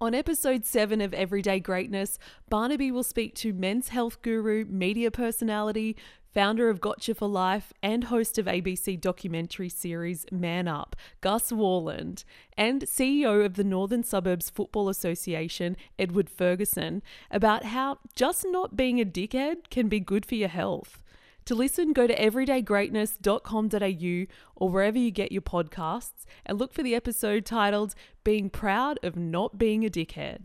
On episode 7 of Everyday Greatness, Barnaby will speak to men's health guru, media personality, founder of Gotcha4Life, and host of ABC documentary series Man Up, Gus Worland, and CEO of the Northern Suburbs Football Association, Edward Ferguson, about how just not being a dickhead can be good for your health. To listen, go to everydaygreatness.com.au or wherever you get your podcasts and look for the episode titled Being Proud of Not Being a Dickhead.